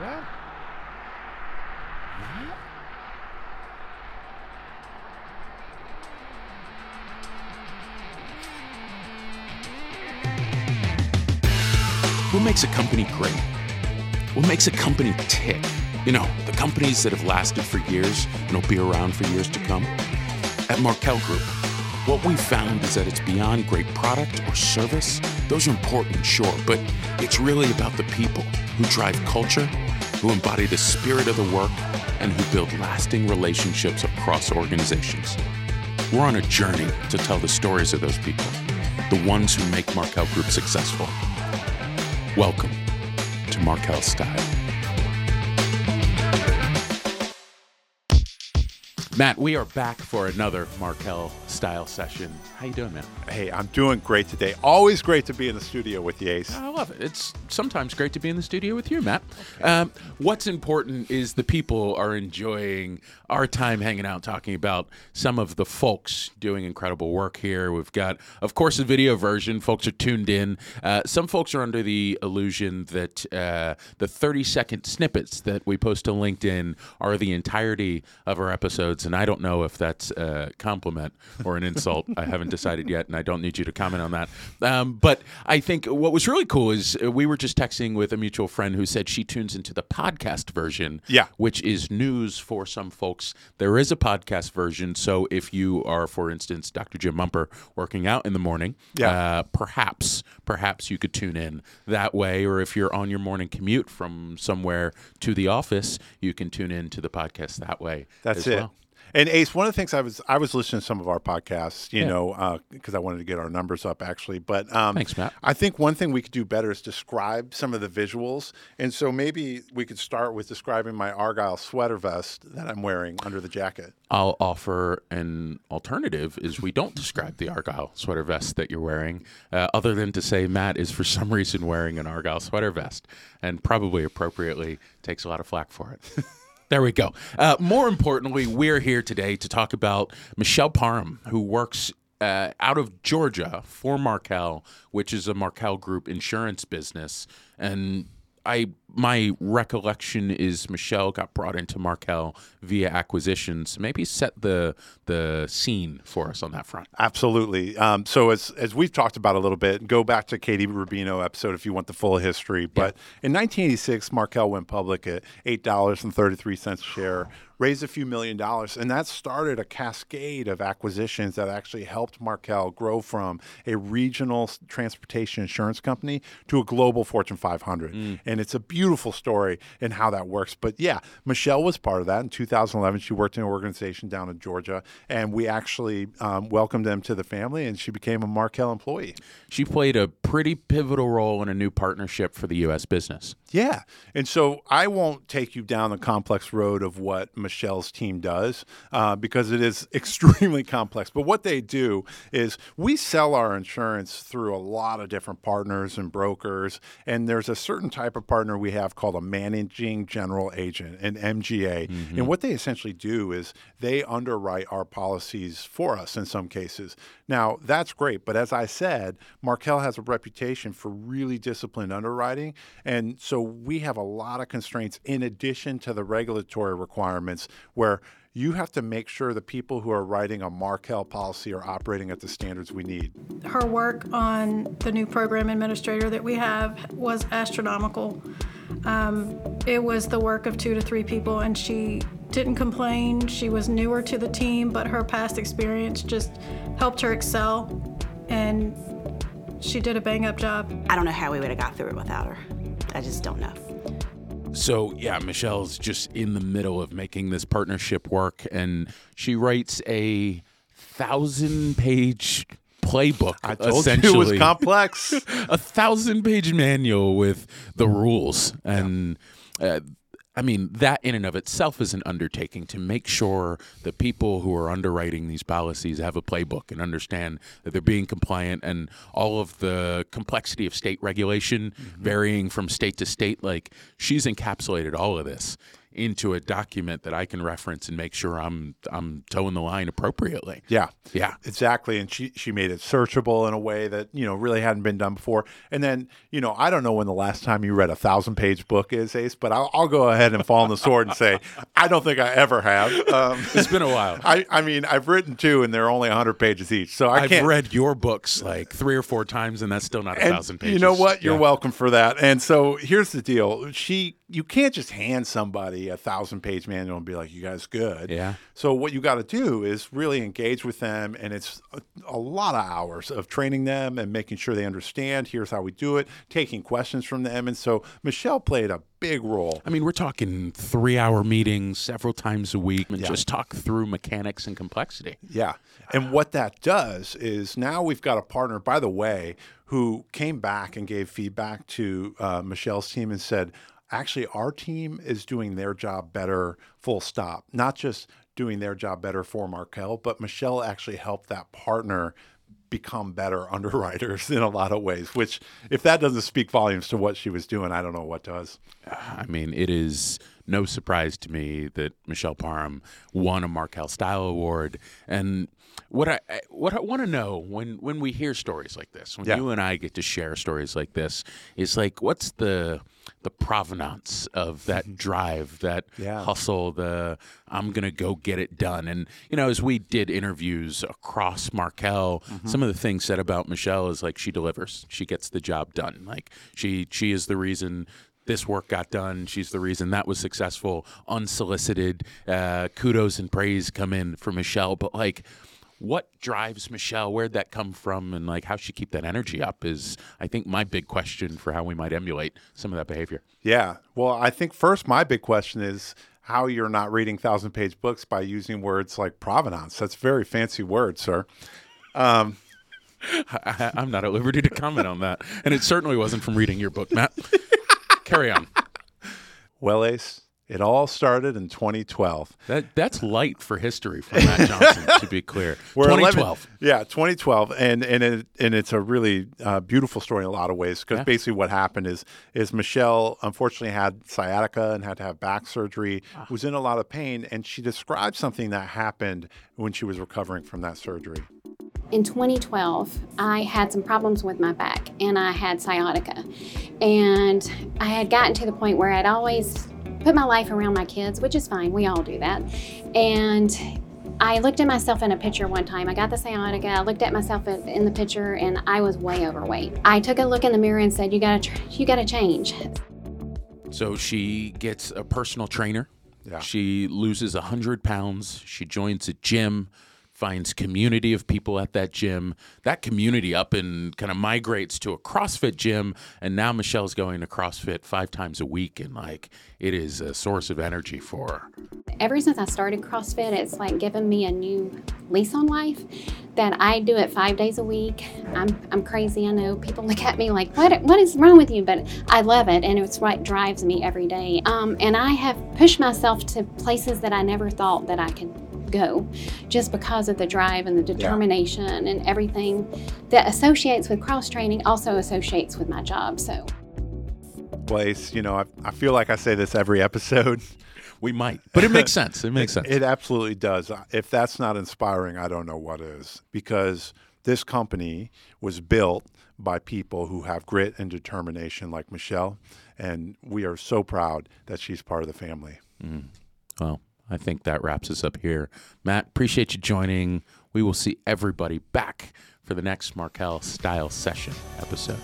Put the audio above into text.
that? What makes a company great? What makes a company tick? You know, the companies that have lasted for years and will be around for years to come. At Markel Group, what we found is that it's beyond great product or service. Those are important, sure, but it's really about the people who drive culture, who embody the spirit of the work, and who build lasting relationships across organizations. We're on a journey to tell the stories of those people, the ones who make Markel Group successful. Welcome to Markel Style. Matt, we are back for another Markel Style session. How you doing, man? Hey, I'm doing great today. Always great to be in the studio with you, Ace. I love it. It's sometimes great to be in the studio with you, Matt. Um, what's important is the people are enjoying our time hanging out, talking about some of the folks doing incredible work here. We've got, of course, a video version. Folks are tuned in. Uh, some folks are under the illusion that uh, the 30 second snippets that we post to LinkedIn are the entirety of our episodes. And I don't know if that's a compliment or an insult. I haven't decided yet, and I don't need you to comment on that. Um, but I think what was really cool is uh, we were just texting with a mutual friend who said she tunes into the podcast version, Yeah. which is news for some folks. There is a podcast version, so if you are, for instance, Dr. Jim Mumper working out in the morning, Yeah. uh, perhaps perhaps you could tune in that way, or if you're on your morning commute from somewhere to the office, you can tune in to the podcast that way. That's as it. well. And Ace, one of the things I was I was listening to some of our podcasts, you Yeah. know, because I wanted to get our numbers up actually. But um, Thanks, Matt. I think one thing we could do better is describe some of the visuals, and so maybe we could start with describing my Argyle sweater vest that I'm wearing under the jacket. I'll offer an alternative is we don't describe the Argyle sweater vest that you're wearing, uh, other than to say Matt is for some reason wearing an Argyle sweater vest, and probably appropriately takes a lot of flack for it. There we go. Uh, more importantly, we're here today to talk about Mechelle Parham, who works uh, out of Georgia for Markel, which is a Markel Group insurance business. And I, my recollection is Mechelle got brought into Markel via acquisitions. Maybe set the the scene for us on that front. Absolutely. Um, so as as we've talked about a little bit, go back to Katie Rubino episode if you want the full history. But in 1986, Markel went public at eight dollars and thirty three cents a share, raised a few million dollars, and that started a cascade of acquisitions that actually helped Markel grow from a regional transportation insurance company to a global Fortune 500. And it's a beautiful story and how that works. But yeah, Mechelle was part of that in 2011. She worked in an organization down in Georgia, and we actually um, welcomed them to the family, and she became a Markel employee. She played a pretty pivotal role in a new partnership for the U.S. business. Yeah. And so I won't take you down the complex road of what Mechelle's team does uh, because it is extremely complex. But what they do is we sell our insurance through a lot of different partners and brokers. And there's a certain type of partner we have called a managing general agent, an MGA. Mm-hmm. And what they essentially do is they underwrite our policies for us in some cases. Now, that's great. But as I said, Markel has a reputation for really disciplined underwriting. And so we have a lot of constraints in addition to the regulatory requirements where you have to make sure the people who are writing a Markel policy are operating at the standards we need. her work on the new program administrator that we have was astronomical. Um, it was the work of two to three people, and she didn't complain. She was newer to the team, but her past experience just helped her excel, and she did a bang up job. I don't know how we would have got through it without her. I just don't know. So yeah, Mechelle's just in the middle of making this partnership work, and she writes a thousand-page playbook. I told essentially, you it was complex. a thousand-page manual with the rules, and uh, I mean that in and of itself is an undertaking to make sure the people who are underwriting these policies have a playbook and understand that they're being compliant, and all of the complexity of state regulation varying from state to state. Like she's encapsulated all of this into a document that I can reference and make sure I'm I'm towing the line appropriately. Yeah. Yeah. Exactly. And she, she made it searchable in a way that, you know, really hadn't been done before. And then, you know, I don't know when the last time you read a thousand page book is, Ace, but I'll, I'll go ahead and fall on the sword and say, I don't think I ever have. Um, It's been a while. I, I mean, I've written two and they're only 100 pages each. So I I've can't. read your books like three or four times, and that's still not a and thousand pages. You know what? You're Yeah. welcome for that. And so here's the deal. She you can't just hand somebody a thousand page manual and be like, you guys good. Yeah. So what you got to do is really engage with them, and it's a, a lot of hours of training them and making sure they understand. Here's how we do it. Taking questions from them, and so Mechelle played a big role. I mean, we're talking three hour meetings several times a week and just talk through mechanics and complexity. Yeah. And what that does is now we've got a partner, by the way, who came back and gave feedback to uh, Mechelle's team and said, actually, our team is doing their job better, full stop. Not just doing their job better for Markel, but Mechelle actually helped that partner become better underwriters in a lot of ways, which, if that doesn't speak volumes to what she was doing, I don't know what does. I mean, it is no surprise to me that Mechelle Parham won a Markel Style Award. And what I what I want to know when when we hear stories like this, when Yeah. you and I get to share stories like this, is like, what's the the provenance of that drive, that Yeah. hustle, the I'm gonna go get it done. And you know, as we did interviews across Markel, mm-hmm. some of the things said about Mechelle is like she delivers. She gets the job done. Like she she is the reason this work got done. She's the reason that was successful, unsolicited. Uh, kudos and praise come in for Mechelle. But like, what drives Mechelle? Where'd that come from? And like, how she keep that energy up is, I think, my big question for how we might emulate some of that behavior. Yeah. Well, I think first, my big question is how you're not reading thousand page books by using words like provenance. That's a very fancy word, sir. I, I, I'm not at liberty to comment on that, and it certainly wasn't from reading your book, Matt. Carry on. Well, Ace, it all started in 2012. That that's light for history for Matt Johnson. to be clear, We're 11 2012. yeah, 2012, and and it, and it's a really uh, beautiful story in a lot of ways because Yeah. basically what happened is is Mechelle unfortunately had sciatica and had to have back surgery, Ah. was in a lot of pain, and she described something that happened when she was recovering from that surgery. In 2012, I had some problems with my back and I had sciatica. And I had gotten to the point where I'd always put my life around my kids, which is fine, we all do that. And I looked at myself in a picture one time. I got the sciatica. I looked at myself in in the picture, and I was way overweight. I took a look in the mirror and said, "You gotta, tr- you gotta change." So she gets a personal trainer. Yeah. She loses 100 pounds. She joins a gym, finds community of people at that gym. That community up and kind of migrates to a CrossFit gym. And now Mechelle's going to CrossFit five times a week. And like, it is a source of energy for her. ever since I started CrossFit, it's like given me a new lease on life. That I do it five days a week. I'm I'm crazy. I know people look at me like, what what is wrong with you? But I love it, and it's what drives me every day. Um, and I have pushed myself to places that I never thought that I could go, just because of the drive and the determination and everything that associates with cross training also associates with my job. So. Place, you know, I, I feel like I say this every episode. We might, but it makes sense. It makes sense. It absolutely does. If that's not inspiring, I don't know what is. Because this company was built by people who have grit and determination, like Mechelle, and we are so proud that she's part of the family. Mm. Well, I think that wraps us up here. Matt, appreciate you joining. We will see everybody back for the next Markel Style Session episode.